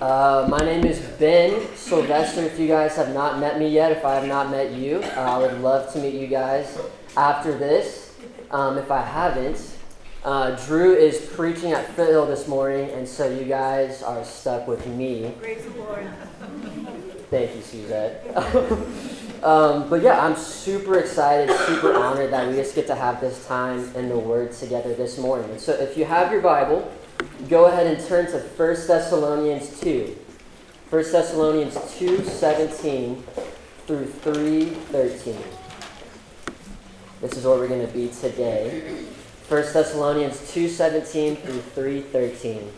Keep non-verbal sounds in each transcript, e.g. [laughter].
Uh, my name is Ben Sylvester. If you guys have not met me yet, if I have not met you, uh, I would love to meet you guys after this. Um, if I haven't, uh, Drew is preaching at Foothill this morning, and so you guys are stuck with me. Praise the Lord. Thank you, Suzette. [laughs] um, but yeah, I'm super excited, super honored that we just get to have this time in the Word together this morning. And so if you have your Bible, go ahead and turn to 1 Thessalonians 2. 1 Thessalonians 2 17 through 3 13. This is where we're going to be today. 1 Thessalonians 2 17 through 3 13.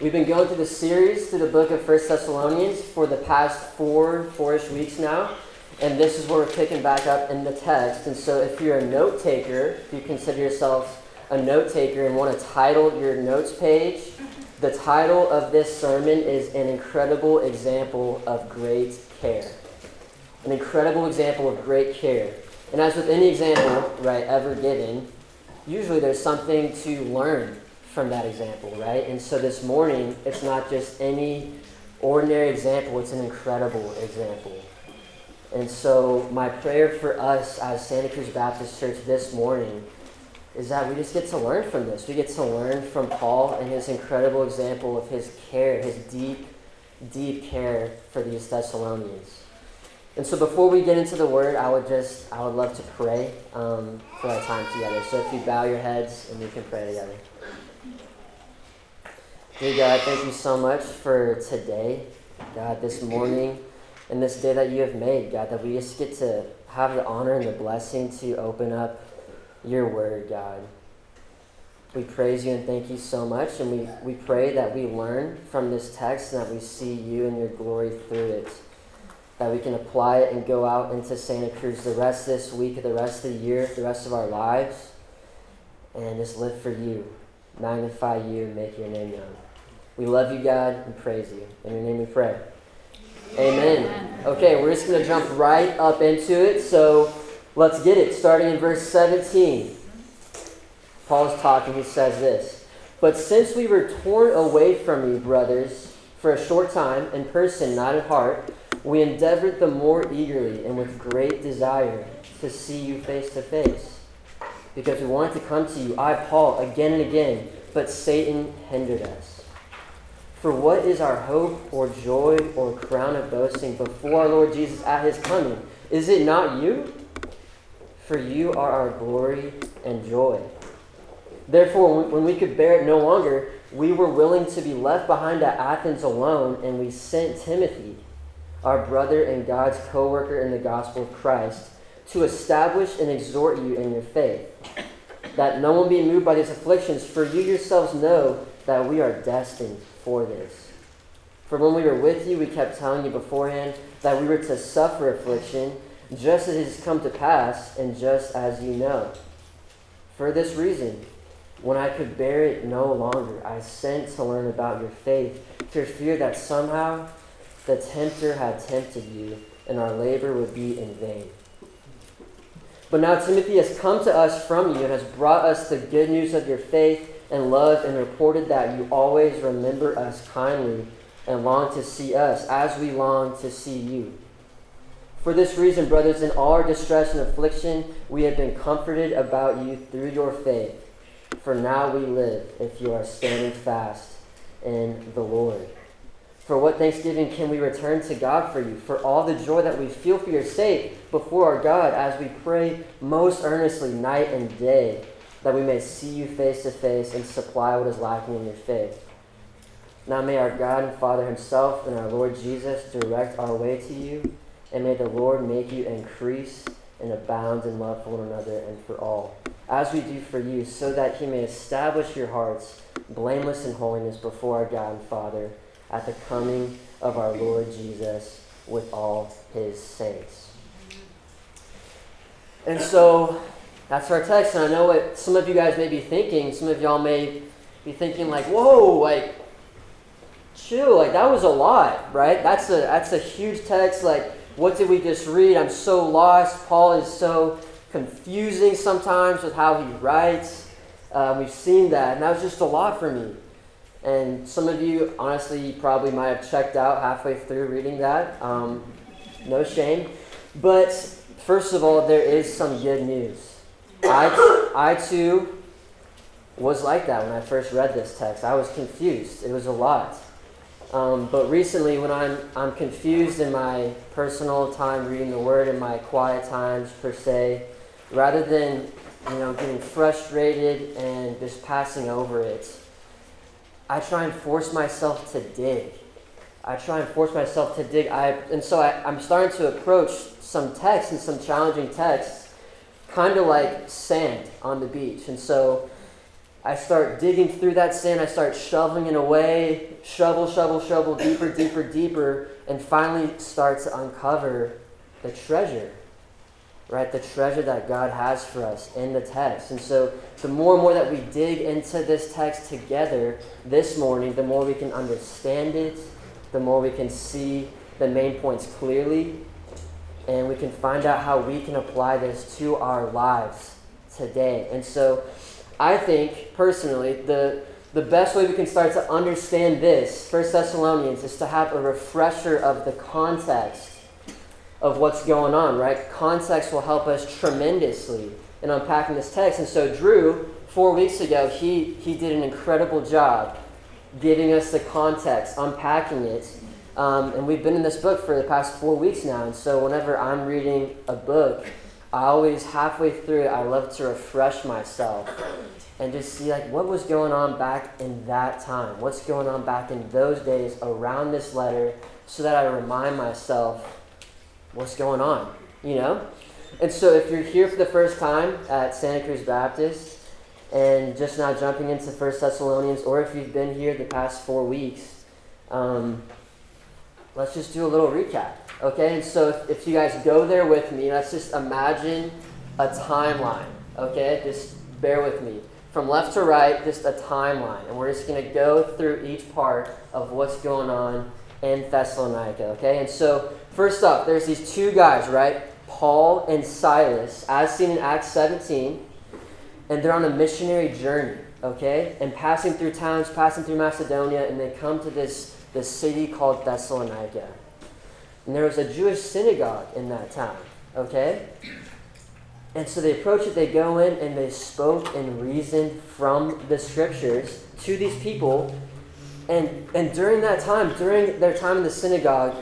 We've been going through the series through the book of 1 Thessalonians for the past four, four-ish weeks now. And this is where we're picking back up in the text. And so if you're a note taker, if you consider yourself a note taker and want to title your notes page, the title of this sermon is An Incredible Example of Great Care. An incredible example of great care. And as with any example, right, ever given, usually there's something to learn from that example, right? And so this morning, it's not just any ordinary example, it's an incredible example. And so, my prayer for us as Santa Cruz Baptist Church this morning is that we just get to learn from this. We get to learn from Paul and his incredible example of his care, his deep, deep care for these Thessalonians. And so, before we get into the word, I would just, I would love to pray um, for our time together. So, if you bow your heads and we can pray together. Dear God, thank you so much for today, God, this morning in this day that you have made, God, that we just get to have the honor and the blessing to open up your word, God. We praise you and thank you so much, and we, we pray that we learn from this text and that we see you and your glory through it. That we can apply it and go out into Santa Cruz the rest of this week, the rest of the year, the rest of our lives, and just live for you, magnify you, and make your name known. We love you, God, and praise you. In your name we pray. Amen. Okay, we're just going to jump right up into it. So let's get it. Starting in verse 17. Paul is talking. He says this But since we were torn away from you, brothers, for a short time, in person, not in heart, we endeavored the more eagerly and with great desire to see you face to face. Because we wanted to come to you, I, Paul, again and again, but Satan hindered us. For what is our hope or joy or crown of boasting before our Lord Jesus at his coming? Is it not you? For you are our glory and joy. Therefore, when we could bear it no longer, we were willing to be left behind at Athens alone, and we sent Timothy, our brother and God's co worker in the gospel of Christ, to establish and exhort you in your faith, that no one be moved by these afflictions, for you yourselves know that we are destined for this. For when we were with you, we kept telling you beforehand that we were to suffer affliction, just as it has come to pass, and just as you know. For this reason, when I could bear it no longer, I sent to learn about your faith, for fear that somehow the tempter had tempted you, and our labor would be in vain. But now Timothy has come to us from you and has brought us the good news of your faith and loved and reported that you always remember us kindly and long to see us as we long to see you. For this reason, brothers, in all our distress and affliction, we have been comforted about you through your faith. For now we live if you are standing fast in the Lord. For what thanksgiving can we return to God for you? For all the joy that we feel for your sake before our God as we pray most earnestly night and day that we may see you face to face and supply what is lacking in your faith. Now may our God and Father Himself and our Lord Jesus direct our way to you, and may the Lord make you increase and abound in love for one another and for all, as we do for you, so that He may establish your hearts blameless in holiness before our God and Father at the coming of our Lord Jesus with all His saints. And so, that's our text, and I know what some of you guys may be thinking. Some of y'all may be thinking, like, whoa, like, chill, like, that was a lot, right? That's a, that's a huge text. Like, what did we just read? I'm so lost. Paul is so confusing sometimes with how he writes. Uh, we've seen that, and that was just a lot for me. And some of you, honestly, probably might have checked out halfway through reading that. Um, no shame. But first of all, there is some good news. I, I too was like that when I first read this text. I was confused. It was a lot. Um, but recently, when I'm, I'm confused in my personal time reading the Word, in my quiet times per se, rather than you know getting frustrated and just passing over it, I try and force myself to dig. I try and force myself to dig. I, and so I, I'm starting to approach some texts and some challenging texts kind of like sand on the beach. And so I start digging through that sand. I start shoveling it away, shovel, shovel, shovel, deeper, deeper, deeper, and finally start to uncover the treasure, right? The treasure that God has for us in the text. And so the more and more that we dig into this text together this morning, the more we can understand it, the more we can see the main points clearly, and we can find out how we can apply this to our lives today. And so I think, personally, the, the best way we can start to understand this, First Thessalonians, is to have a refresher of the context of what's going on, right? Context will help us tremendously in unpacking this text. And so, Drew, four weeks ago, he, he did an incredible job giving us the context, unpacking it. Um, and we've been in this book for the past four weeks now. And so, whenever I'm reading a book, I always, halfway through I love to refresh myself and just see like what was going on back in that time what's going on back in those days around this letter so that i remind myself what's going on you know and so if you're here for the first time at santa cruz baptist and just now jumping into first thessalonians or if you've been here the past four weeks um, let's just do a little recap okay and so if, if you guys go there with me let's just imagine a timeline okay just bear with me from left to right, just a timeline. And we're just going to go through each part of what's going on in Thessalonica, okay? And so, first up, there's these two guys, right? Paul and Silas, as seen in Acts 17, and they're on a missionary journey, okay? And passing through towns, passing through Macedonia, and they come to this, this city called Thessalonica. And there was a Jewish synagogue in that town, okay? And so they approach it, they go in, and they spoke and reasoned from the scriptures to these people. And, and during that time, during their time in the synagogue,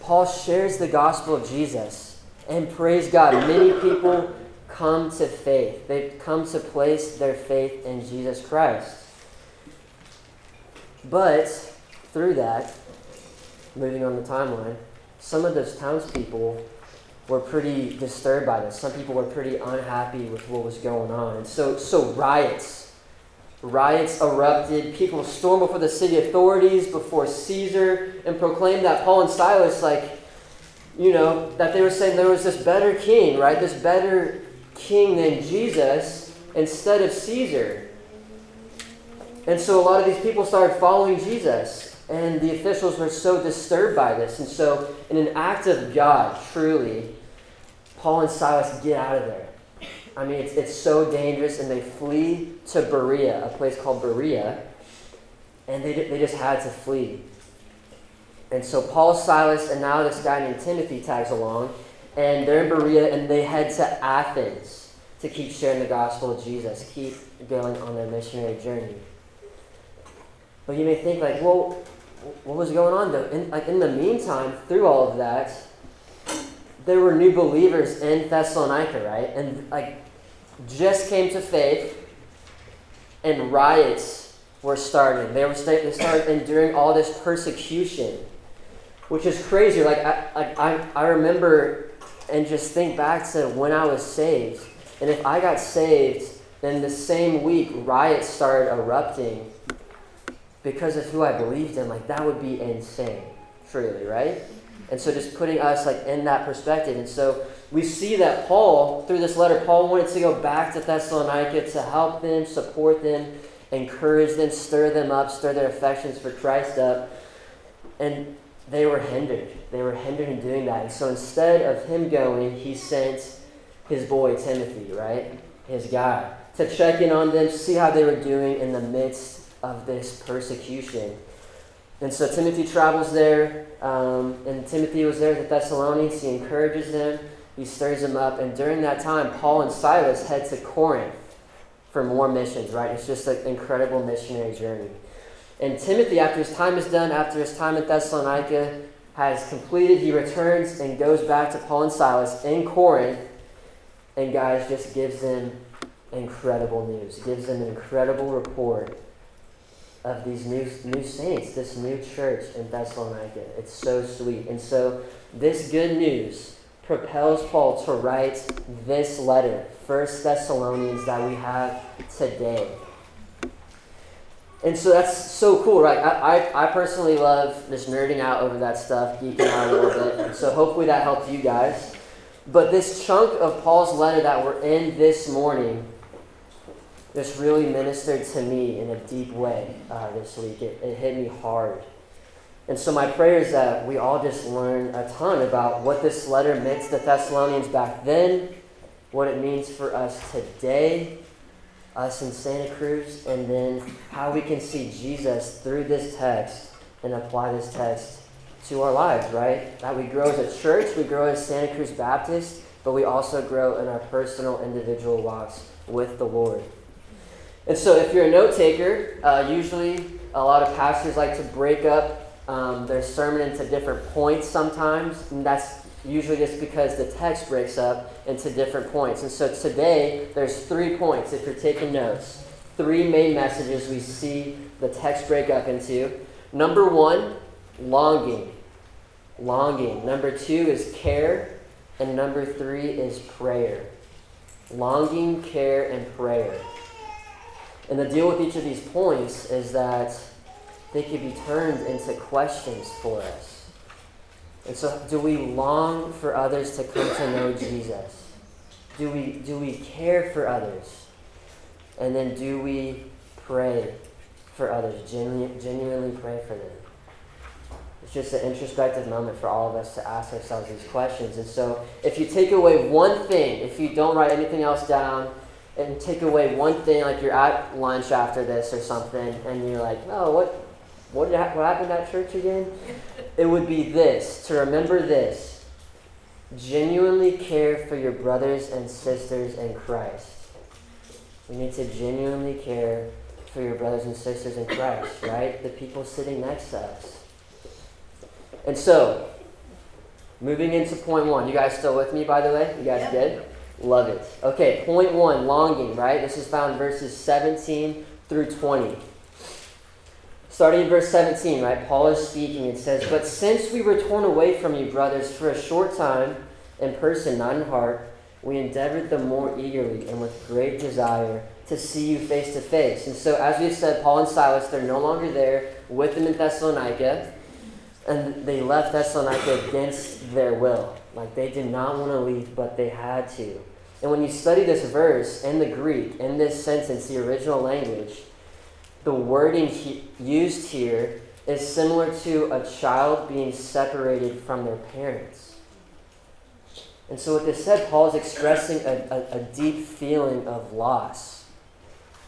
Paul shares the gospel of Jesus. And praise God, many people come to faith. They come to place their faith in Jesus Christ. But through that, moving on the timeline, some of those townspeople were pretty disturbed by this. Some people were pretty unhappy with what was going on. And so, so riots. Riots erupted. People stormed before the city authorities, before Caesar, and proclaimed that Paul and Silas, like, you know, that they were saying there was this better king, right? This better king than Jesus instead of Caesar. And so a lot of these people started following Jesus. And the officials were so disturbed by this. And so, in an act of God, truly, Paul and Silas get out of there. I mean, it's, it's so dangerous, and they flee to Berea, a place called Berea, and they, they just had to flee. And so Paul, Silas, and now this guy named Timothy tags along, and they're in Berea, and they head to Athens to keep sharing the gospel of Jesus, keep going on their missionary journey. But you may think, like, well, what was going on though? In, like in the meantime, through all of that, there were new believers in Thessalonica, right? And like just came to faith, and riots were starting. They were they started enduring all this persecution, which is crazy. Like I, I, I remember and just think back to when I was saved, and if I got saved, then the same week riots started erupting because of who I believed in, like that would be insane, truly, right? And so just putting us like in that perspective. And so we see that Paul, through this letter, Paul wanted to go back to Thessalonica to help them, support them, encourage them, stir them up, stir their affections for Christ up. And they were hindered. They were hindered in doing that. And so instead of him going, he sent his boy Timothy, right? His guy. to check in on them, see how they were doing in the midst of this persecution. And so Timothy travels there, um, and Timothy was there at the Thessalonians. He encourages them, he stirs them up, and during that time, Paul and Silas head to Corinth for more missions, right? It's just an incredible missionary journey. And Timothy, after his time is done, after his time in Thessalonica has completed, he returns and goes back to Paul and Silas in Corinth, and guys just gives them incredible news, gives them an incredible report of these new, new saints, this new church in Thessalonica. It's so sweet. And so, this good news propels Paul to write this letter, First Thessalonians, that we have today. And so that's so cool, right? I, I, I personally love just nerding out over that stuff, geeking out a little bit. So hopefully that helped you guys. But this chunk of Paul's letter that we're in this morning this really ministered to me in a deep way uh, this week. It, it hit me hard. And so, my prayer is that we all just learn a ton about what this letter meant to the Thessalonians back then, what it means for us today, us in Santa Cruz, and then how we can see Jesus through this text and apply this text to our lives, right? That we grow as a church, we grow as Santa Cruz Baptist, but we also grow in our personal, individual walks with the Lord. And so, if you're a note taker, uh, usually a lot of pastors like to break up um, their sermon into different points sometimes, and that's usually just because the text breaks up into different points. And so, today, there's three points if you're taking notes. Three main messages we see the text break up into. Number one, longing. Longing. Number two is care. And number three is prayer. Longing, care, and prayer. And the deal with each of these points is that they could be turned into questions for us. And so, do we long for others to come to know Jesus? Do we, do we care for others? And then, do we pray for others? Genu- genuinely pray for them? It's just an introspective moment for all of us to ask ourselves these questions. And so, if you take away one thing, if you don't write anything else down, and take away one thing, like you're at lunch after this or something, and you're like, oh, what, what, did ha- what happened at church again? [laughs] It would be this to remember this genuinely care for your brothers and sisters in Christ. We need to genuinely care for your brothers and sisters in Christ, [laughs] right? The people sitting next to us. And so, moving into point one. You guys still with me, by the way? You guys yep. good? Love it. Okay, point one, longing, right? This is found verses 17 through 20. Starting in verse 17, right? Paul is speaking and says, But since we were torn away from you, brothers, for a short time, in person, not in heart, we endeavored the more eagerly and with great desire to see you face to face. And so, as we've said, Paul and Silas, they're no longer there with them in Thessalonica, and they left Thessalonica against their will. Like they did not want to leave, but they had to. And when you study this verse in the Greek, in this sentence, the original language, the wording he, used here is similar to a child being separated from their parents. And so, with this said, Paul is expressing a, a, a deep feeling of loss,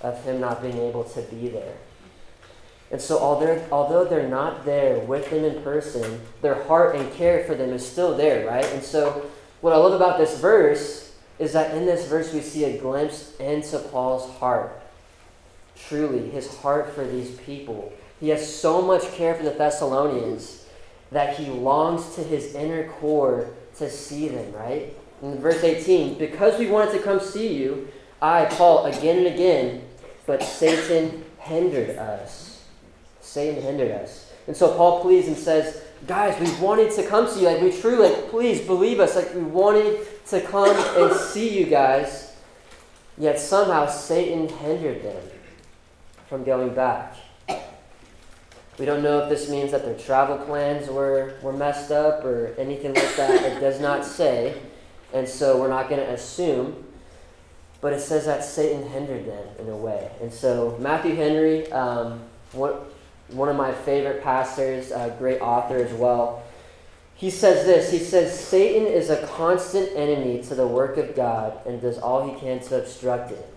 of him not being able to be there. And so, although they're not there with them in person, their heart and care for them is still there, right? And so, what I love about this verse is that in this verse we see a glimpse into Paul's heart. Truly, his heart for these people. He has so much care for the Thessalonians that he longs to his inner core to see them, right? In verse 18, because we wanted to come see you, I, Paul, again and again, but Satan hindered us. Satan hindered us. And so Paul pleads and says, Guys, we wanted to come see you. Like, we truly, like, please believe us. Like, we wanted to come and see you guys, yet somehow Satan hindered them from going back. We don't know if this means that their travel plans were, were messed up or anything like that. It does not say, and so we're not going to assume. But it says that Satan hindered them in a way. And so Matthew Henry, um, one, one of my favorite pastors, a great author as well, he says this He says, Satan is a constant enemy to the work of God and does all he can to obstruct it.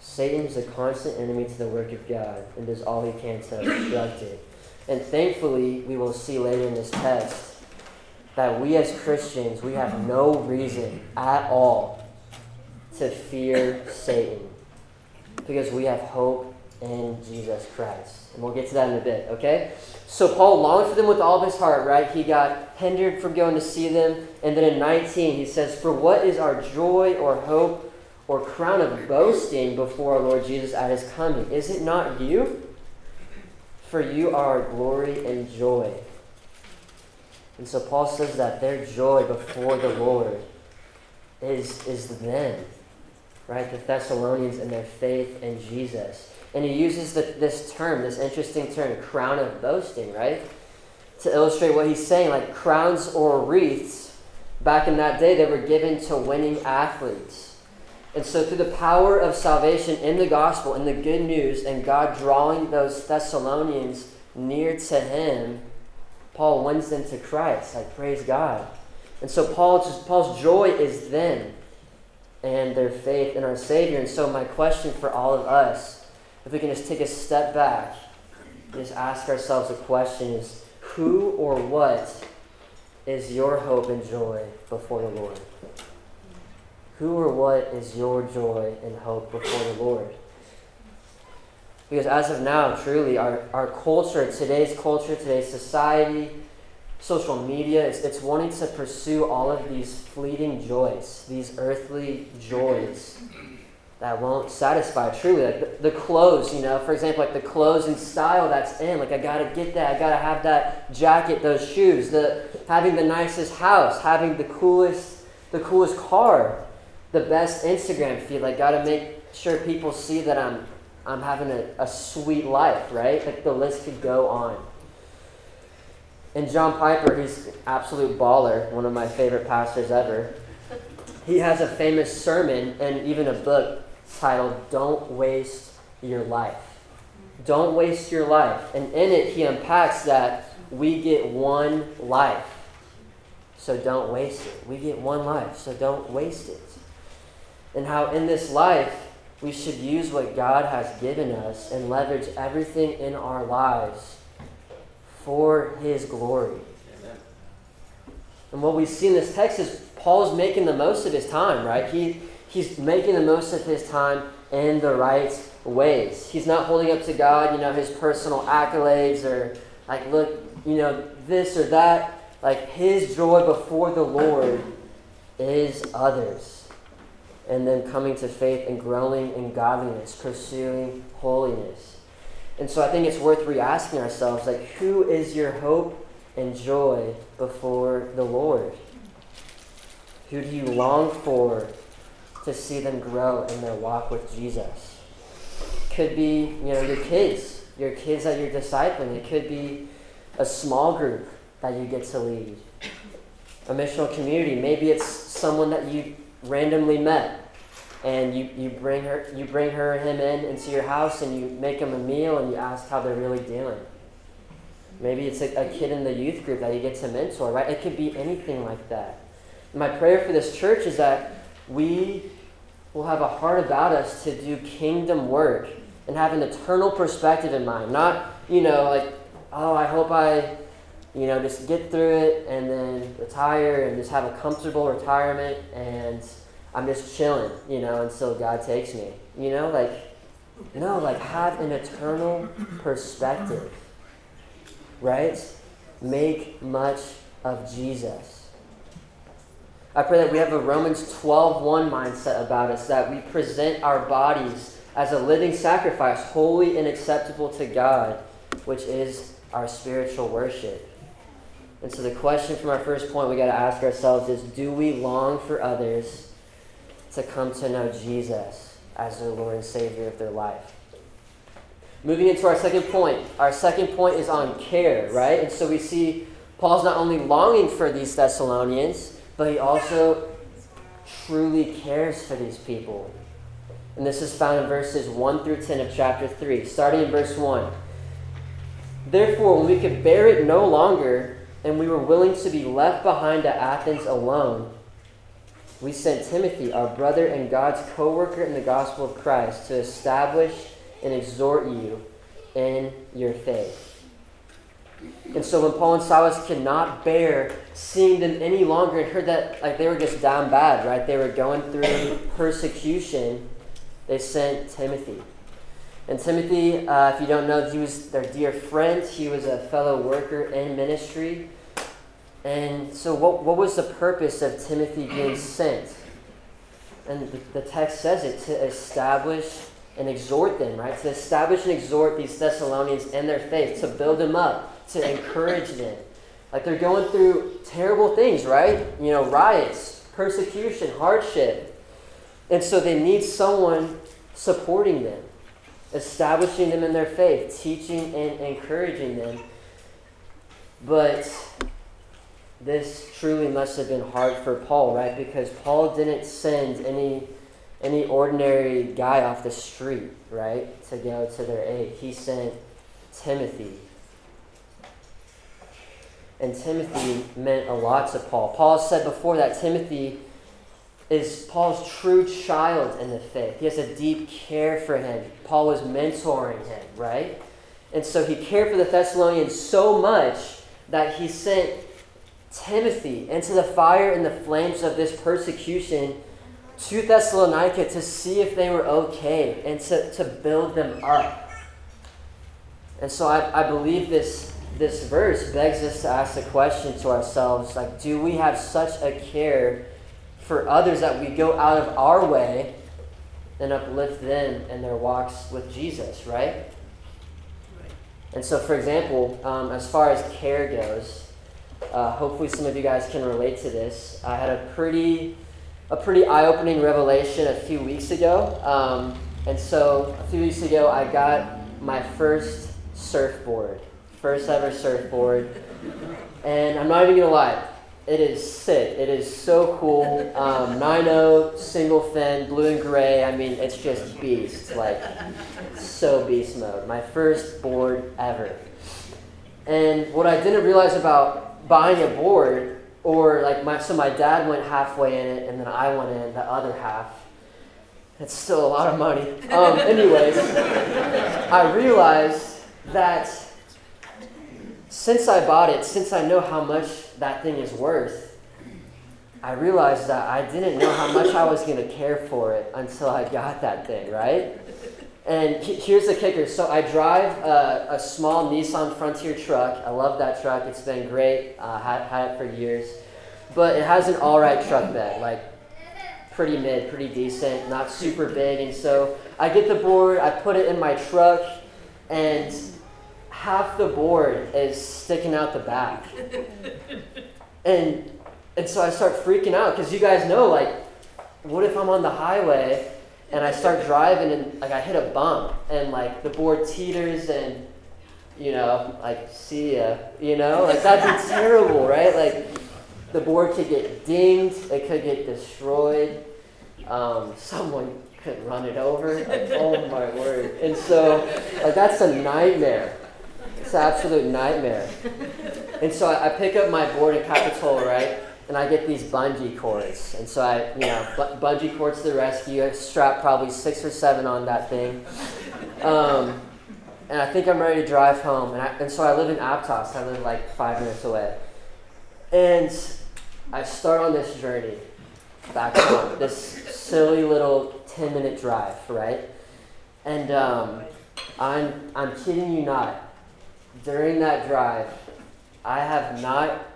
Satan is a constant enemy to the work of God and does all he can to obstruct it. And thankfully, we will see later in this text that we as Christians, we have no reason at all to fear Satan because we have hope in Jesus Christ. And we'll get to that in a bit, okay? So Paul longed for them with all his heart, right? He got hindered from going to see them. And then in 19, he says, For what is our joy or hope or crown of boasting before our Lord Jesus at his coming? Is it not you? For you are our glory and joy. And so Paul says that their joy before the Lord is, is them, right? The Thessalonians and their faith in Jesus. And he uses the, this term, this interesting term, crown of boasting, right? To illustrate what he's saying, like crowns or wreaths, back in that day, they were given to winning athletes. And so, through the power of salvation in the gospel, in the good news, and God drawing those Thessalonians near to him, Paul wins them to Christ. I praise God. And so, Paul's, Paul's joy is them and their faith in our Savior. And so, my question for all of us if we can just take a step back, just ask ourselves question is who or what is your hope and joy before the Lord? Who or what is your joy and hope before the Lord? Because as of now, truly, our, our culture, today's culture, today's society, social media, it's, it's wanting to pursue all of these fleeting joys, these earthly joys that won't satisfy truly. Like the, the, clothes, you know, for example, like the clothes and style that's in. Like I gotta get that. I gotta have that jacket, those shoes. The having the nicest house, having the coolest, the coolest car, the best Instagram feed. Like gotta make sure people see that I'm, I'm having a, a sweet life, right? Like the list could go on. And John Piper, he's absolute baller, one of my favorite pastors ever. He has a famous sermon and even a book titled Don't Waste Your Life. Don't waste your life. And in it, he unpacks that we get one life. So don't waste it. We get one life, so don't waste it. And how in this life, we should use what God has given us and leverage everything in our lives for His glory. Amen. And what we see in this text is Paul's making the most of his time, right? He he's making the most of his time in the right ways. He's not holding up to God, you know, his personal accolades or like, look, you know, this or that. Like his joy before the Lord is others. And then coming to faith and growing in godliness, pursuing holiness. And so I think it's worth re asking ourselves, like, who is your hope and joy before the Lord? Who do you long for to see them grow in their walk with Jesus. Could be, you know, your kids, your kids that you're discipling. It could be a small group that you get to lead. A missional community. Maybe it's someone that you randomly met and you, you bring her you bring her him in into your house and you make them a meal and you ask how they're really doing. Maybe it's a, a kid in the youth group that you get to mentor, right? It could be anything like that. My prayer for this church is that we will have a heart about us to do kingdom work and have an eternal perspective in mind. Not, you know, like, oh, I hope I, you know, just get through it and then retire and just have a comfortable retirement and I'm just chilling, you know, until God takes me. You know, like, no, like have an eternal perspective, right? Make much of Jesus. I pray that we have a Romans 12:1 mindset about us, that we present our bodies as a living sacrifice, holy and acceptable to God, which is our spiritual worship. And so the question from our first point we got to ask ourselves is do we long for others to come to know Jesus as their Lord and Savior of their life? Moving into our second point. Our second point is on care, right? And so we see Paul's not only longing for these Thessalonians, but he also truly cares for these people. And this is found in verses 1 through 10 of chapter 3, starting in verse 1. Therefore, when we could bear it no longer, and we were willing to be left behind at Athens alone, we sent Timothy, our brother and God's co worker in the gospel of Christ, to establish and exhort you in your faith. And so when Paul and Silas could not bear seeing them any longer and heard that like they were just down bad, right? They were going through [coughs] persecution, they sent Timothy. And Timothy, uh, if you don't know, he was their dear friend. He was a fellow worker in ministry. And so, what, what was the purpose of Timothy being [coughs] sent? And the, the text says it to establish and exhort them, right? To establish and exhort these Thessalonians in their faith, to build them up, to encourage them. Like they're going through terrible things, right? You know, riots, persecution, hardship. And so they need someone supporting them, establishing them in their faith, teaching and encouraging them. But this truly must have been hard for Paul, right? Because Paul didn't send any any ordinary guy off the street, right, to go to their aid. He sent Timothy. And Timothy meant a lot to Paul. Paul said before that Timothy is Paul's true child in the faith. He has a deep care for him. Paul was mentoring him, right? And so he cared for the Thessalonians so much that he sent Timothy into the fire and the flames of this persecution to Thessalonica to see if they were okay and to, to build them up. And so I, I believe this, this verse begs us to ask the question to ourselves like, do we have such a care for others that we go out of our way and uplift them in their walks with Jesus, right? And so, for example, um, as far as care goes, uh, hopefully, some of you guys can relate to this. I had a pretty, a pretty eye-opening revelation a few weeks ago. Um, and so, a few weeks ago, I got my first surfboard, first ever surfboard. And I'm not even gonna lie, it is sick. It is so cool. Um, 9.0, single fin, blue and gray. I mean, it's just beast. Like, so beast mode. My first board ever. And what I didn't realize about buying a board, or like my so my dad went halfway in it, and then I went in the other half. It's still a lot of money. Um, anyways, I realized that since I bought it, since I know how much that thing is worth, I realized that I didn't know how much I was going to care for it until I got that thing, right? And here's the kicker. So I drive a, a, small Nissan Frontier truck. I love that truck. It's been great. Uh, had, had it for years. But it has an all right truck bed, like pretty mid, pretty decent, not super big. And so I get the board, I put it in my truck, and half the board is sticking out the back. [laughs] And, and so I start freaking out because you guys know, like, what if I'm on the highway and I start driving and like I hit a bump and like the board teeters and you know like see ya you know? Like that'd be [laughs] terrible right? Like the board could get dinged it could get destroyed um, someone could run it over. Like, oh my word. And so like that's a nightmare it's an absolute nightmare and so I, I pick up my board in Capitola right and I get these bungee cords. And so I, you know, bu- bungee cords to the rescue. I strap probably six or seven on that thing. Um, and I think I'm ready to drive home. And, I, and so I live in Aptos. I live like five minutes away. And I start on this journey back home, this silly little 10 minute drive, right? And um, I'm, I'm kidding you not. During that drive, I have not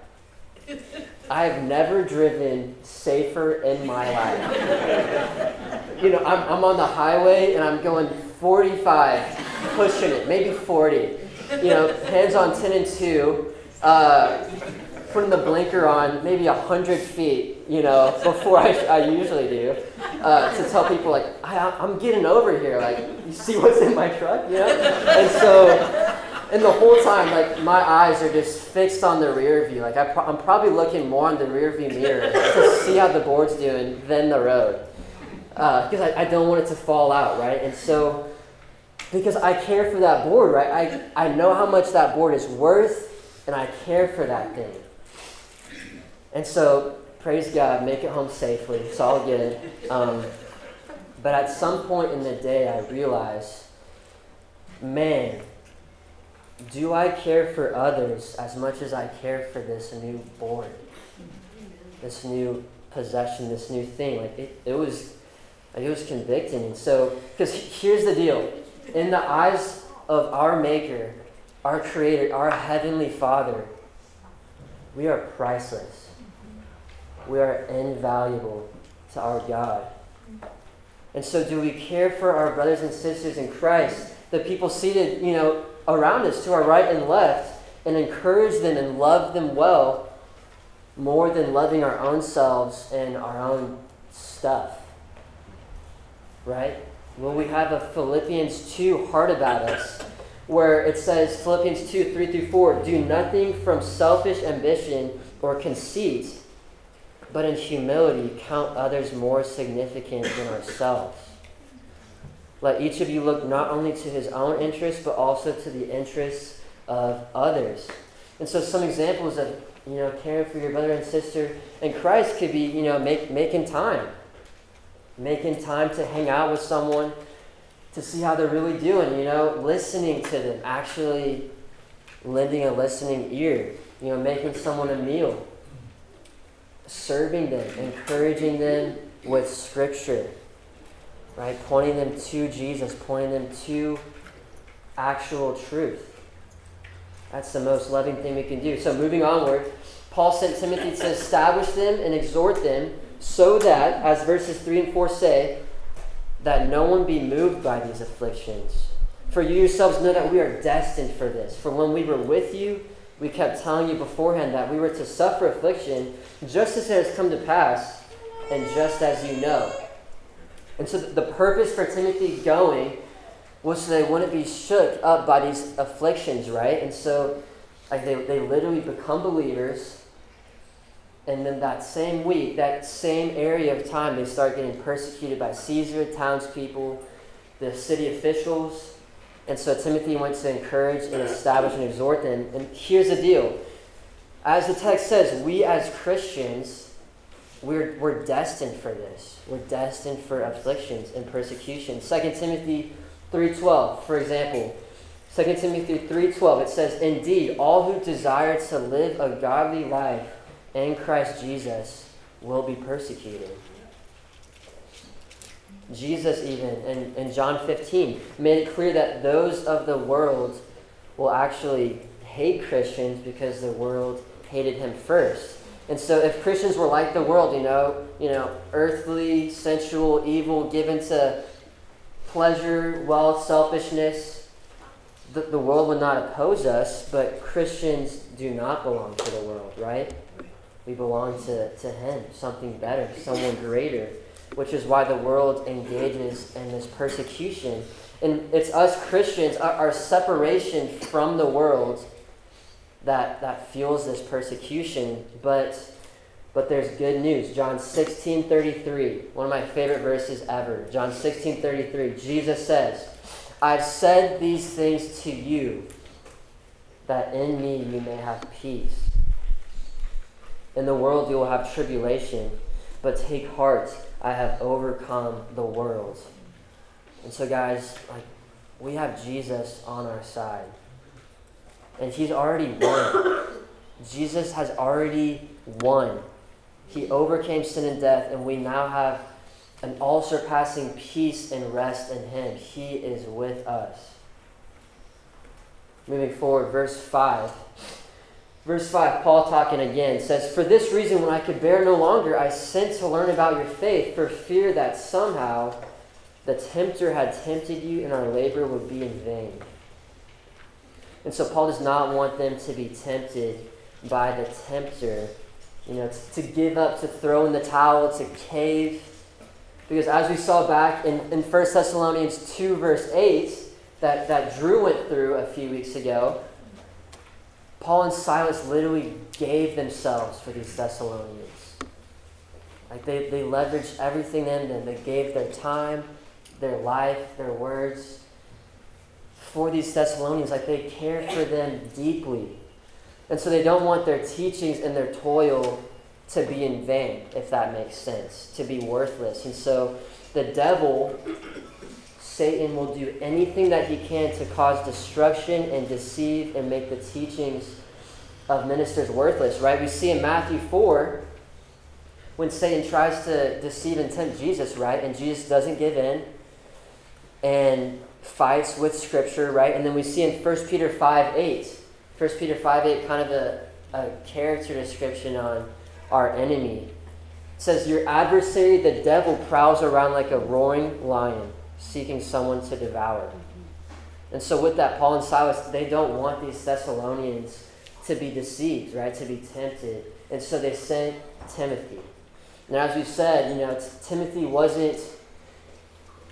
I've never driven safer in my life. you know, I'm, I'm on the highway and I'm going 45, pushing it, maybe 40. You know, hands on 10 and 2, uh, putting the blinker on maybe 100 feet, you know, before I, I usually do, uh, to tell people, like, I, I'm getting over here. Like, you see what's in my truck, you know? And so, and the whole time, like my eyes are just fixed on the rear view. Like I pro- I'm probably looking more on the rear view mirror to see how the board's doing than the road, because uh, I, I don't want it to fall out, right? And so, because I care for that board, right? I I know how much that board is worth, and I care for that thing. And so, praise God, make it home safely. It's all good. Um, but at some point in the day, I realized, man, do I care for others as much as I care for this new board, this new possession, this new thing? Like it, it was, like it was convicting. And so, because here's the deal: in the eyes of our Maker, our Creator, our Heavenly Father, we are priceless. We are invaluable to our God. And so, do we care for our brothers and sisters in Christ, the people seated, you know, around us to our right and left, and encourage them and love them well more than loving our own selves and our own stuff? Right? Will we have a Philippians 2 heart about us where it says, Philippians 2 3 through 4, do nothing from selfish ambition or conceit, but in humility count others more significant than ourselves. Let each of you look not only to his own interests, but also to the interests of others. And so, some examples of you know caring for your brother and sister in Christ could be you know make, making time, making time to hang out with someone to see how they're really doing, you know, listening to them, actually lending a listening ear, you know, making someone a meal, serving them, encouraging them with scripture, right? Pointing them to Jesus, pointing them to actual truth. That's the most loving thing we can do. So, moving onward, Paul sent Timothy to establish them and exhort them so that, as verses 3 and 4 say, that no one be moved by these afflictions. For you yourselves know that we are destined for this. For when we were with you, we kept telling you beforehand that we were to suffer affliction, just as it has come to pass, and just as you know. And so the purpose for Timothy going was so they wouldn't be shook up by these afflictions, right? And so like they, they literally become believers and then that same week, that same area of time, they start getting persecuted by Caesar, townspeople, the city officials. And so Timothy went to encourage and establish and exhort them. And here's the deal. As the text says, we as Christians, we're, we're destined for this. We're destined for afflictions and persecution. 2 Timothy 3.12, for example. 2 Timothy 3.12, it says, Indeed, all who desire to live a godly life in Christ Jesus will be persecuted. Jesus, even in, in John 15, made it clear that those of the world will actually hate Christians because the world hated him first. And so if Christians were like the world, you know, you know, earthly, sensual, evil, given to pleasure, wealth, selfishness, the, the world would not oppose us, but Christians do not belong to the world, right? We belong to, to Him, something better, someone greater, which is why the world engages in this persecution. And it's us Christians, our, our separation from the world, that, that fuels this persecution. But but there's good news. John 16 33, one of my favorite verses ever. John 16 33, Jesus says, I've said these things to you that in me you may have peace. In the world you will have tribulation, but take heart, I have overcome the world. And so, guys, like we have Jesus on our side. And he's already won. Jesus has already won. He overcame sin and death, and we now have an all surpassing peace and rest in him. He is with us. Moving forward, verse 5. Verse 5, Paul talking again says, For this reason, when I could bear no longer, I sent to learn about your faith, for fear that somehow the tempter had tempted you and our labor would be in vain. And so Paul does not want them to be tempted by the tempter, you know, to, to give up, to throw in the towel, to cave. Because as we saw back in, in 1 Thessalonians 2, verse 8, that, that Drew went through a few weeks ago, Paul and Silas literally gave themselves for these Thessalonians. Like they, they leveraged everything in them. They gave their time, their life, their words for these Thessalonians. Like they care for them deeply. And so they don't want their teachings and their toil to be in vain, if that makes sense, to be worthless. And so the devil, Satan, will do anything that he can to cause destruction and deceive and make the teachings of ministers worthless, right? We see in Matthew 4 when Satan tries to deceive and tempt Jesus, right? And Jesus doesn't give in and fights with Scripture, right? And then we see in 1 Peter 5 8, 1 Peter 5 8, kind of a, a character description on our enemy. It says, Your adversary, the devil, prowls around like a roaring lion, seeking someone to devour. And so, with that, Paul and Silas, they don't want these Thessalonians to be deceived, right? To be tempted. And so they sent Timothy. And as we said, you know, Timothy wasn't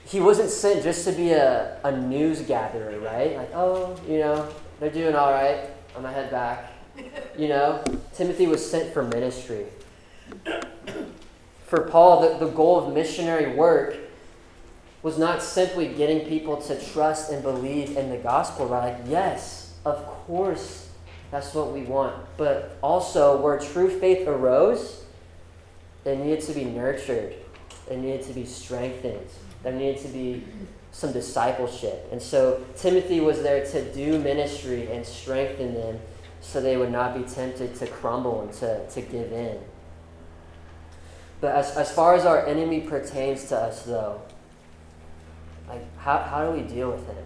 he wasn't sent just to be a, a news gatherer, right? Like, oh, you know, they're doing all right. I'm gonna head back. [laughs] You know, Timothy was sent for ministry. For Paul, the, the goal of missionary work was not simply getting people to trust and believe in the gospel, right? Like, yes, of course, that's what we want. But also, where true faith arose, it needed to be nurtured, it needed to be strengthened, there needed to be some discipleship. And so, Timothy was there to do ministry and strengthen them so they would not be tempted to crumble and to, to give in. But as, as far as our enemy pertains to us, though, like how, how do we deal with him?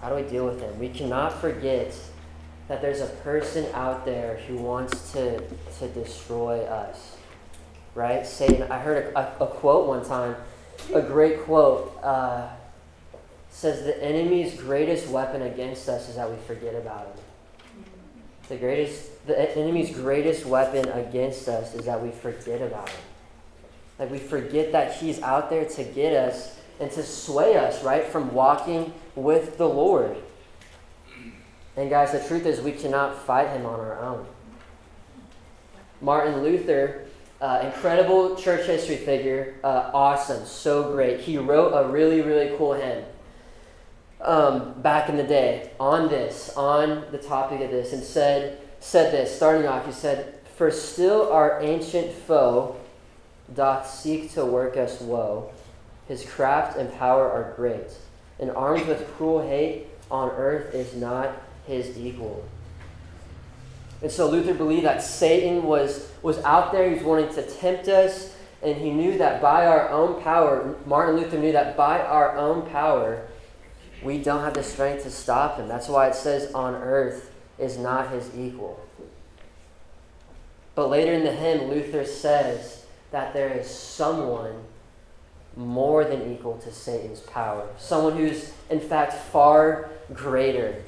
How do we deal with him? We cannot forget that there's a person out there who wants to, to destroy us. Right? Satan, I heard a, a, a quote one time, a great quote. Uh, says the enemy's greatest weapon against us is that we forget about him. The greatest, the enemy's greatest weapon against us is that we forget about him. Like we forget that he's out there to get us and to sway us, right, from walking with the Lord. And guys, the truth is we cannot fight him on our own. Martin Luther, uh, incredible church history figure, uh, awesome, so great. He wrote a really, really cool hymn um, back in the day on this, on the topic of this, and said, said this, starting off, he said, For still our ancient foe doth seek to work us woe. His craft and power are great, and armed with cruel hate on earth is not his equal. And so Luther believed that Satan was, was out there, he was wanting to tempt us, and he knew that by our own power, Martin Luther knew that by our own power, we don't have the strength to stop him. That's why it says on earth is not his equal. But later in the hymn, Luther says that there is someone more than equal to Satan's power. Someone who's, in fact, far greater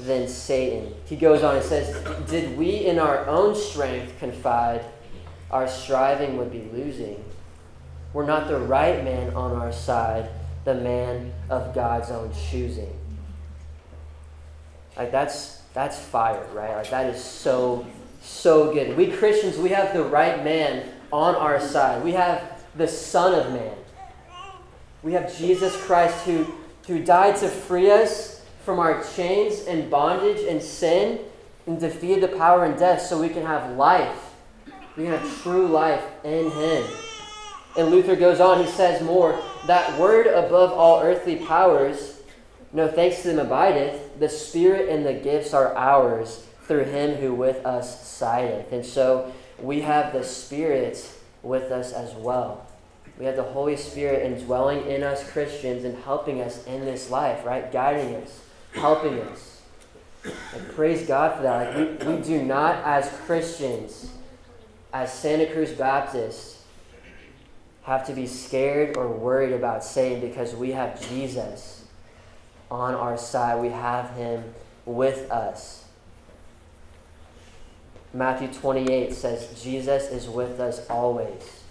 than Satan. He goes on and says, Did we in our own strength confide, our striving would be losing. We're not the right man on our side the man of God's own choosing. Like that's that's fire, right? Like that is so so good. We Christians, we have the right man on our side. We have the Son of Man. We have Jesus Christ who who died to free us from our chains and bondage and sin and defeated the power and death so we can have life. We can have true life in him. And Luther goes on, he says more, that word above all earthly powers, no thanks to them abideth, the Spirit and the gifts are ours through him who with us sideth. And so we have the Spirit with us as well. We have the Holy Spirit indwelling in us Christians and helping us in this life, right? Guiding us, helping us. And praise God for that. Like we, we do not, as Christians, as Santa Cruz Baptists, have to be scared or worried about Satan because we have Jesus on our side. We have him with us. Matthew 28 says, Jesus is with us always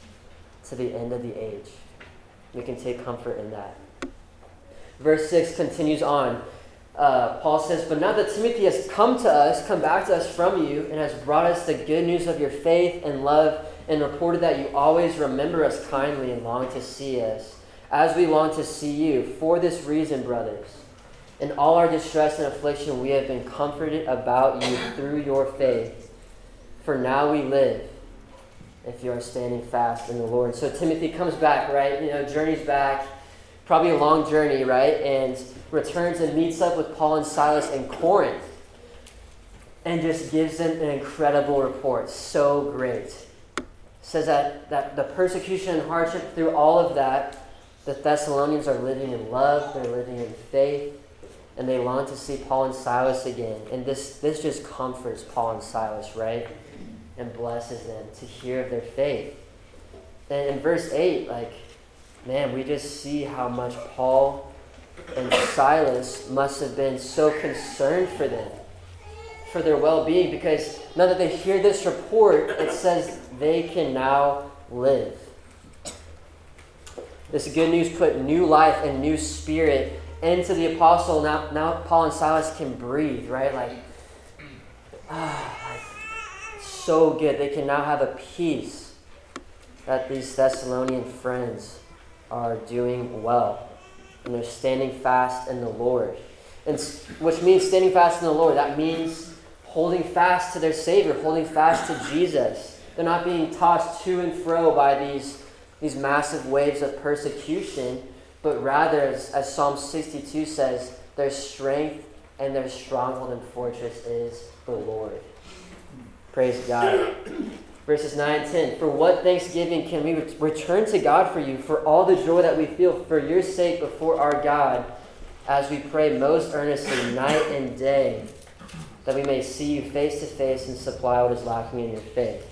to the end of the age. We can take comfort in that. Verse 6 continues on. Uh, Paul says, But now that Timothy has come to us, come back to us from you, and has brought us the good news of your faith and love and reported that you always remember us kindly and long to see us, as we long to see you. For this reason, brothers, in all our distress and affliction, we have been comforted about you through your faith. For now we live if you are standing fast in the Lord. So Timothy comes back, right? You know, journeys back, probably a long journey, right? And returns and meets up with Paul and Silas in Corinth and just gives them an incredible report. So great. Says that, that the persecution and hardship through all of that, the Thessalonians are living in love, they're living in faith, and they long to see Paul and Silas again. And this, this just comforts Paul and Silas, right? And blesses them to hear of their faith. And in verse 8, like, man, we just see how much Paul and Silas must have been so concerned for them, for their well being, because now that they hear this report, it says they can now live. This good news put new life and new spirit into the apostle. Now, now Paul and Silas can breathe, right? Like, ah, [sighs] like, so good. They can now have a peace that these Thessalonian friends are doing well. And they're standing fast in the Lord. And which means standing fast in the Lord. That means holding fast to their Savior, holding fast to Jesus. They're not being tossed to and fro by these, these massive waves of persecution but rather, as, as Psalm 62 says, their strength and their stronghold and fortress is the Lord. Praise God. Verses 9 and 10. For what thanksgiving can we return to God for you, for all the joy that we feel for your sake before our God, as we pray most earnestly night and day, that we may see you face to face and supply what is lacking in your faith.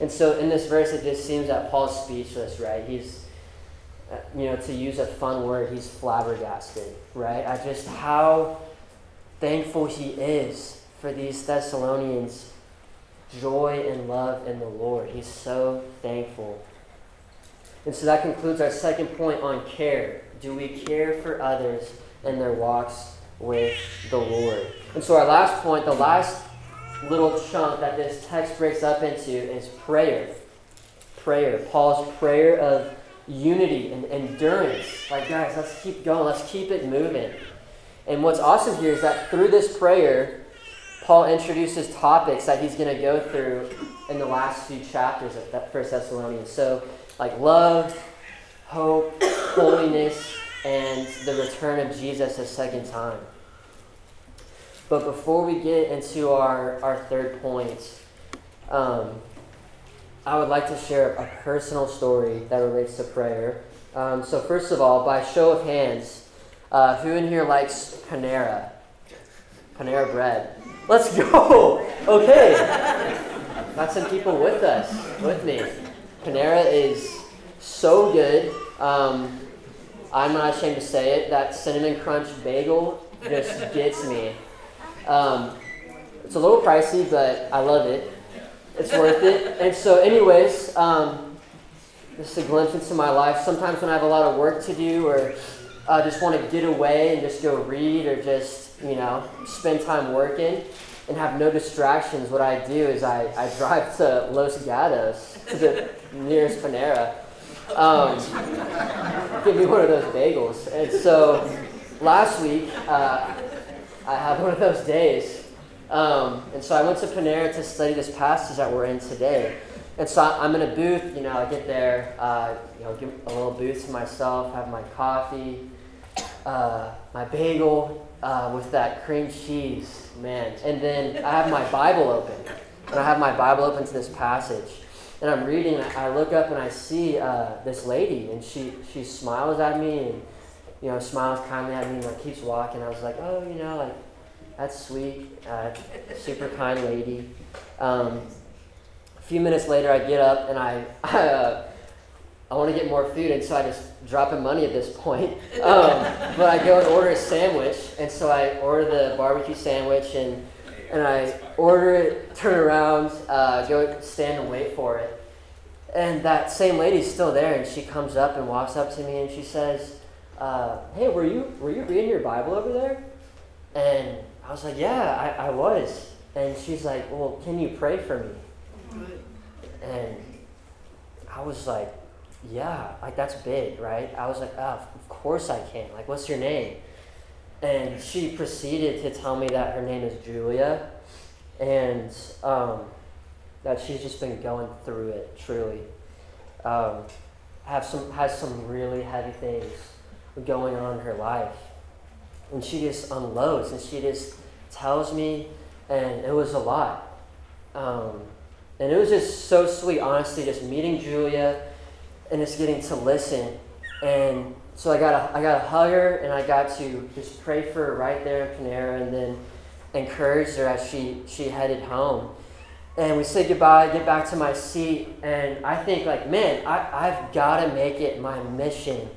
And so in this verse, it just seems that Paul's speechless, right? He's uh, you know, to use a fun word, he's flabbergasted, right? At just how thankful he is for these Thessalonians' joy and love in the Lord. He's so thankful. And so that concludes our second point on care. Do we care for others in their walks with the Lord? And so our last point, the last little chunk that this text breaks up into is prayer. Prayer. Paul's prayer of unity and endurance. Like, guys, let's keep going. Let's keep it moving. And what's awesome here is that through this prayer, Paul introduces topics that he's going to go through in the last few chapters of First Thessalonians. So, like love, hope, holiness, and the return of Jesus a second time. But before we get into our, our third point, um, I would like to share a personal story that relates to prayer. Um, so, first of all, by show of hands, uh, who in here likes Panera? Panera bread. Let's go! [laughs] Okay. Got some people with us, with me. Panera is so good. Um, I'm not ashamed to say it. That cinnamon crunch bagel just gets me. Um, it's a little pricey, but I love it. It's worth it. And so, anyways, um, this is a glimpse into my life. Sometimes when I have a lot of work to do or uh, just want to get away and just go read or just, you know, spend time working and have no distractions, what I do is I, I drive to Los Gatos, to the nearest Panera. Um, give me one of those bagels. And so last week, uh, I had one of those days um, and so I went to Panera to study this passage that we're in today. And so I'm in a booth, you know, I get there, uh, you know, give a little booth to myself, have my coffee, uh, my bagel uh, with that cream cheese, man. And then I have my Bible open. And I have my Bible open to this passage. And I'm reading, and I look up and I see uh, this lady, and she, she smiles at me and, you know, smiles kindly at me and like, keeps walking. I was like, oh, you know, like, that's sweet. Uh, super kind lady. Um, a few minutes later, I get up and I, I, [laughs] uh, I want to get more food, and so I just drop in money at this point. Um, but I go and order a sandwich, and so I order the barbecue sandwich, and and I order it, turn around, uh, go stand and wait for it. And that same lady's still there, and she comes up and walks up to me, and she says, uh, "Hey, were you were you reading your Bible over there?" And I was like, yeah, I, I was. And she's like, well, can you pray for me? And I was like, yeah, like that's big, right? I was like, oh, of course I can. Like, what's your name? And she proceeded to tell me that her name is Julia. And um, that she's just been going through it truly. Um, have some has some really heavy things going on in her life, and she just unloads and she just tells me, and it was a lot. Um, and it was just so sweet, honestly, just meeting Julia and just getting to listen. And so I got to I got to hug her and I got to just pray for her right there in Panera and then encourage her as she, she headed home. And we said goodbye, get back to my seat, and I think like, man, I, I've got to make it my mission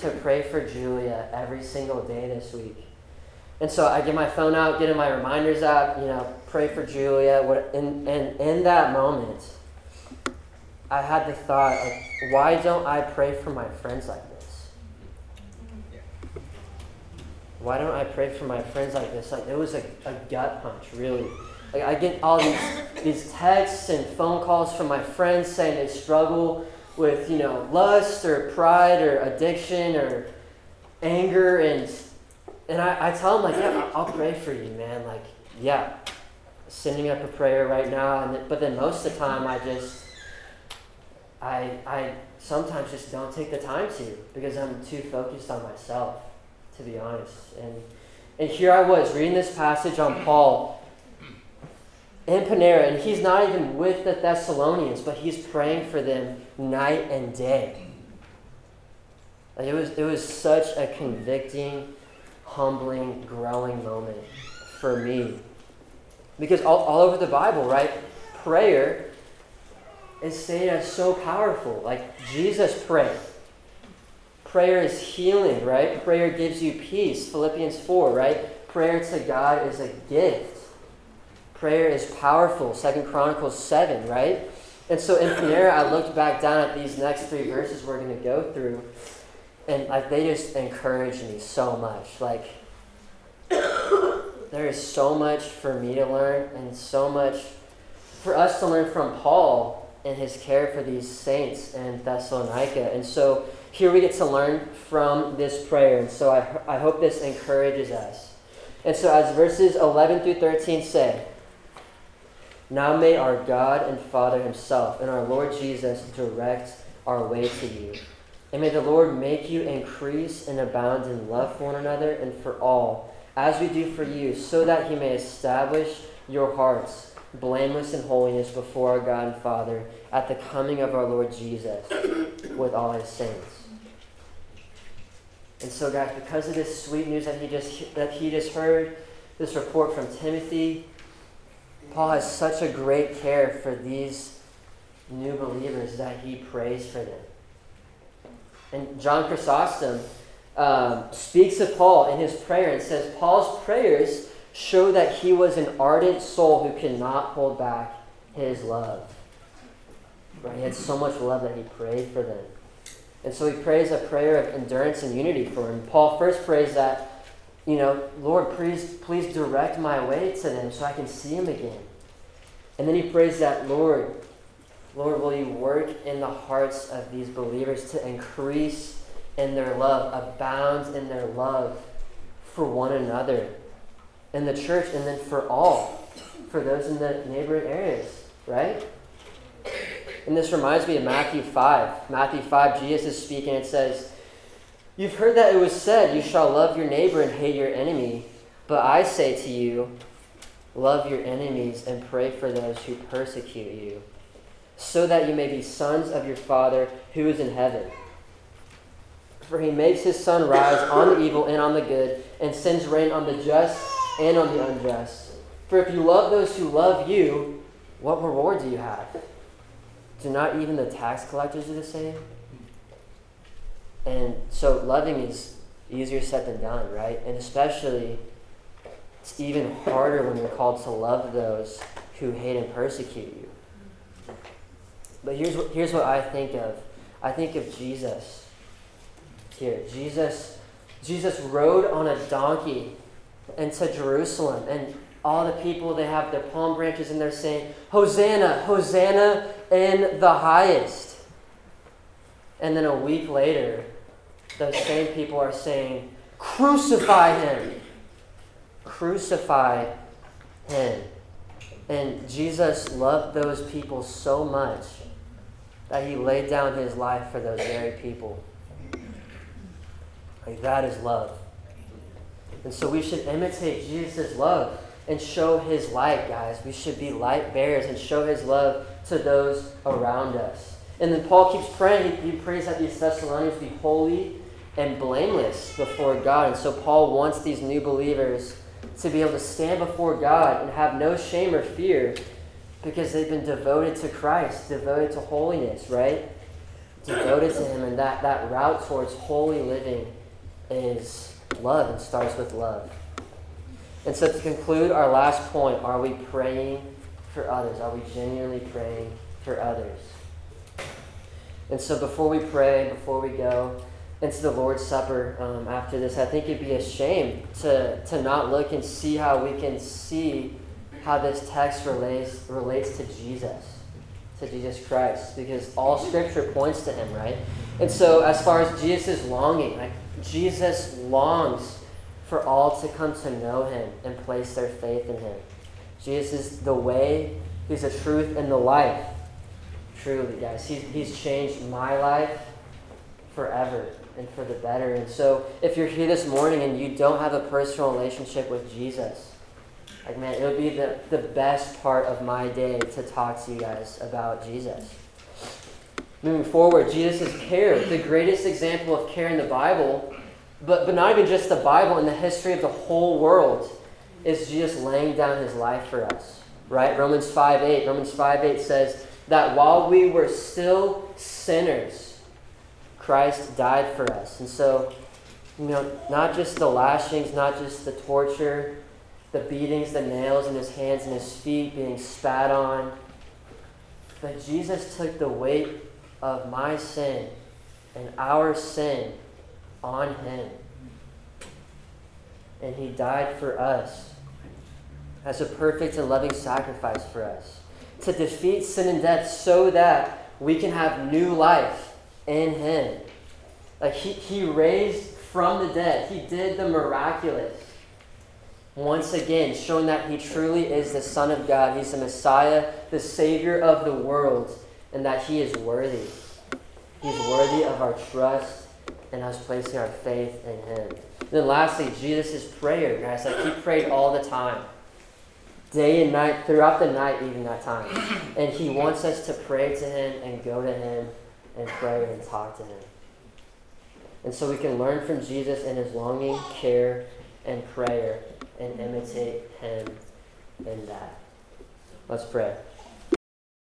to pray for Julia every single day this week. And so I get my phone out, getting my reminders out, you know, pray for Julia. What, and, and in that moment, I had the thought, like, why don't I pray for my friends like this? Why don't I pray for my friends like this? Like, it was a, a gut punch, really. Like, I get all these, these texts and phone calls from my friends saying they struggle with, you know, lust or pride or addiction or anger and and I, I tell them like, yeah, I'll pray for you, man. Like, yeah, sending up a prayer right now. And but then most of the time, I just, I, I sometimes just don't take the time to because I'm too focused on myself, to be honest. And and here I was reading this passage on Paul in Panera, and he's not even with the Thessalonians, but he's praying for them night and day. Like it was, it was such a convicting humbling, growing moment for me. Because all, all over the Bible, right? Prayer is stated as so powerful. Like Jesus prayed. Prayer is healing, right? Prayer gives you peace. Philippians 4, right? Prayer to God is a gift. Prayer is powerful. Second Chronicles 7, right? And so in Panera, I looked back down at these next three verses we're going to go through, and like they just encourage me so much. Like there is so much for me to learn and so much for us to learn from Paul and his care for these saints in Thessalonica. And so here we get to learn from this prayer. And so I, I hope this encourages us. And so as verses 11 through 13 say, now may our God and Father himself and our Lord Jesus direct our way to you. And may the Lord make you increase and abound in love for one another and for all, as we do for you, so that he may establish your hearts blameless in holiness before our God and Father at the coming of our Lord Jesus with all his saints. And so, guys, because of this sweet news that he just that he just heard, this report from Timothy, Paul has such a great care for these new believers that he prays for them. And John Chrysostom um, speaks of Paul in his prayer and says, Paul's prayers show that he was an ardent soul who could not hold back his love. Right? He had so much love that he prayed for them. And so he prays a prayer of endurance and unity for him. Paul first prays that, you know, Lord, please, please direct my way to them so I can see him again. And then he prays that, Lord, Lord, will you work in the hearts of these believers to increase in their love, abound in their love for one another in the church and then for all, for those in the neighboring areas, right? And this reminds me of Matthew 5. Matthew 5, Jesus is speaking. It says, You've heard that it was said, You shall love your neighbor and hate your enemy. But I say to you, Love your enemies and pray for those who persecute you so that you may be sons of your Father who is in heaven. For he makes his sun rise on the evil and on the good, and sends rain on the just and on the unjust. For if you love those who love you, what reward do you have? Do not even the tax collectors do the same? And so loving is easier said than done, right? And especially, it's even harder when you're called to love those who hate and persecute you. But here's what, here's what I think of. I think of Jesus here. Jesus, Jesus rode on a donkey into Jerusalem, and all the people they have their palm branches and they're saying, Hosanna, Hosanna in the highest. And then a week later, those same people are saying, Crucify him! Crucify him. And Jesus loved those people so much that he laid down his life for those very people. Like that is love. And so we should imitate Jesus' love and show his light, guys. We should be light bearers and show his love to those around us. And then Paul keeps praying. He, he prays that these Thessalonians be holy and blameless before God. And so Paul wants these new believers to be able to stand before God and have no shame or fear because they've been devoted to Christ, devoted to holiness, right? Devoted to Him. And that, that route towards holy living is love and starts with love. And so to conclude our last point, are we praying for others? Are we genuinely praying for others? And so before we pray, before we go, into the Lord's Supper um, after this, I think it'd be a shame to, to not look and see how we can see how this text relates, relates to Jesus, to Jesus Christ, because all Scripture points to him, right? And so, as far as Jesus' longing, like Jesus longs for all to come to know him and place their faith in him. Jesus is the way, he's the truth, and the life. Truly, guys. He's, he's changed my life forever and for the better. And so, if you're here this morning and you don't have a personal relationship with Jesus, like, man, it would be the, the best part of my day to talk to you guys about Jesus. Moving forward, Jesus' care, the greatest example of care in the Bible, but, but not even just the Bible, in the history of the whole world, is Jesus laying down his life for us. Right? Romans 5 8. Romans 5 8 says that while we were still sinners, Christ died for us. And so, you know, not just the lashings, not just the torture, the beatings, the nails in his hands and his feet being spat on, but Jesus took the weight of my sin and our sin on him. And he died for us as a perfect and loving sacrifice for us to defeat sin and death so that we can have new life in him. Like he, he raised from the dead. He did the miraculous. Once again, showing that he truly is the Son of God. He's the Messiah, the Savior of the world, and that he is worthy. He's worthy of our trust and us placing our faith in him. And then lastly, Jesus' prayer, guys. Like he prayed all the time. Day and night, throughout the night, even that time. And he wants us to pray to him and go to him and pray and talk to Him. And so we can learn from Jesus in His longing, care, and prayer and imitate Him in that. Let's pray.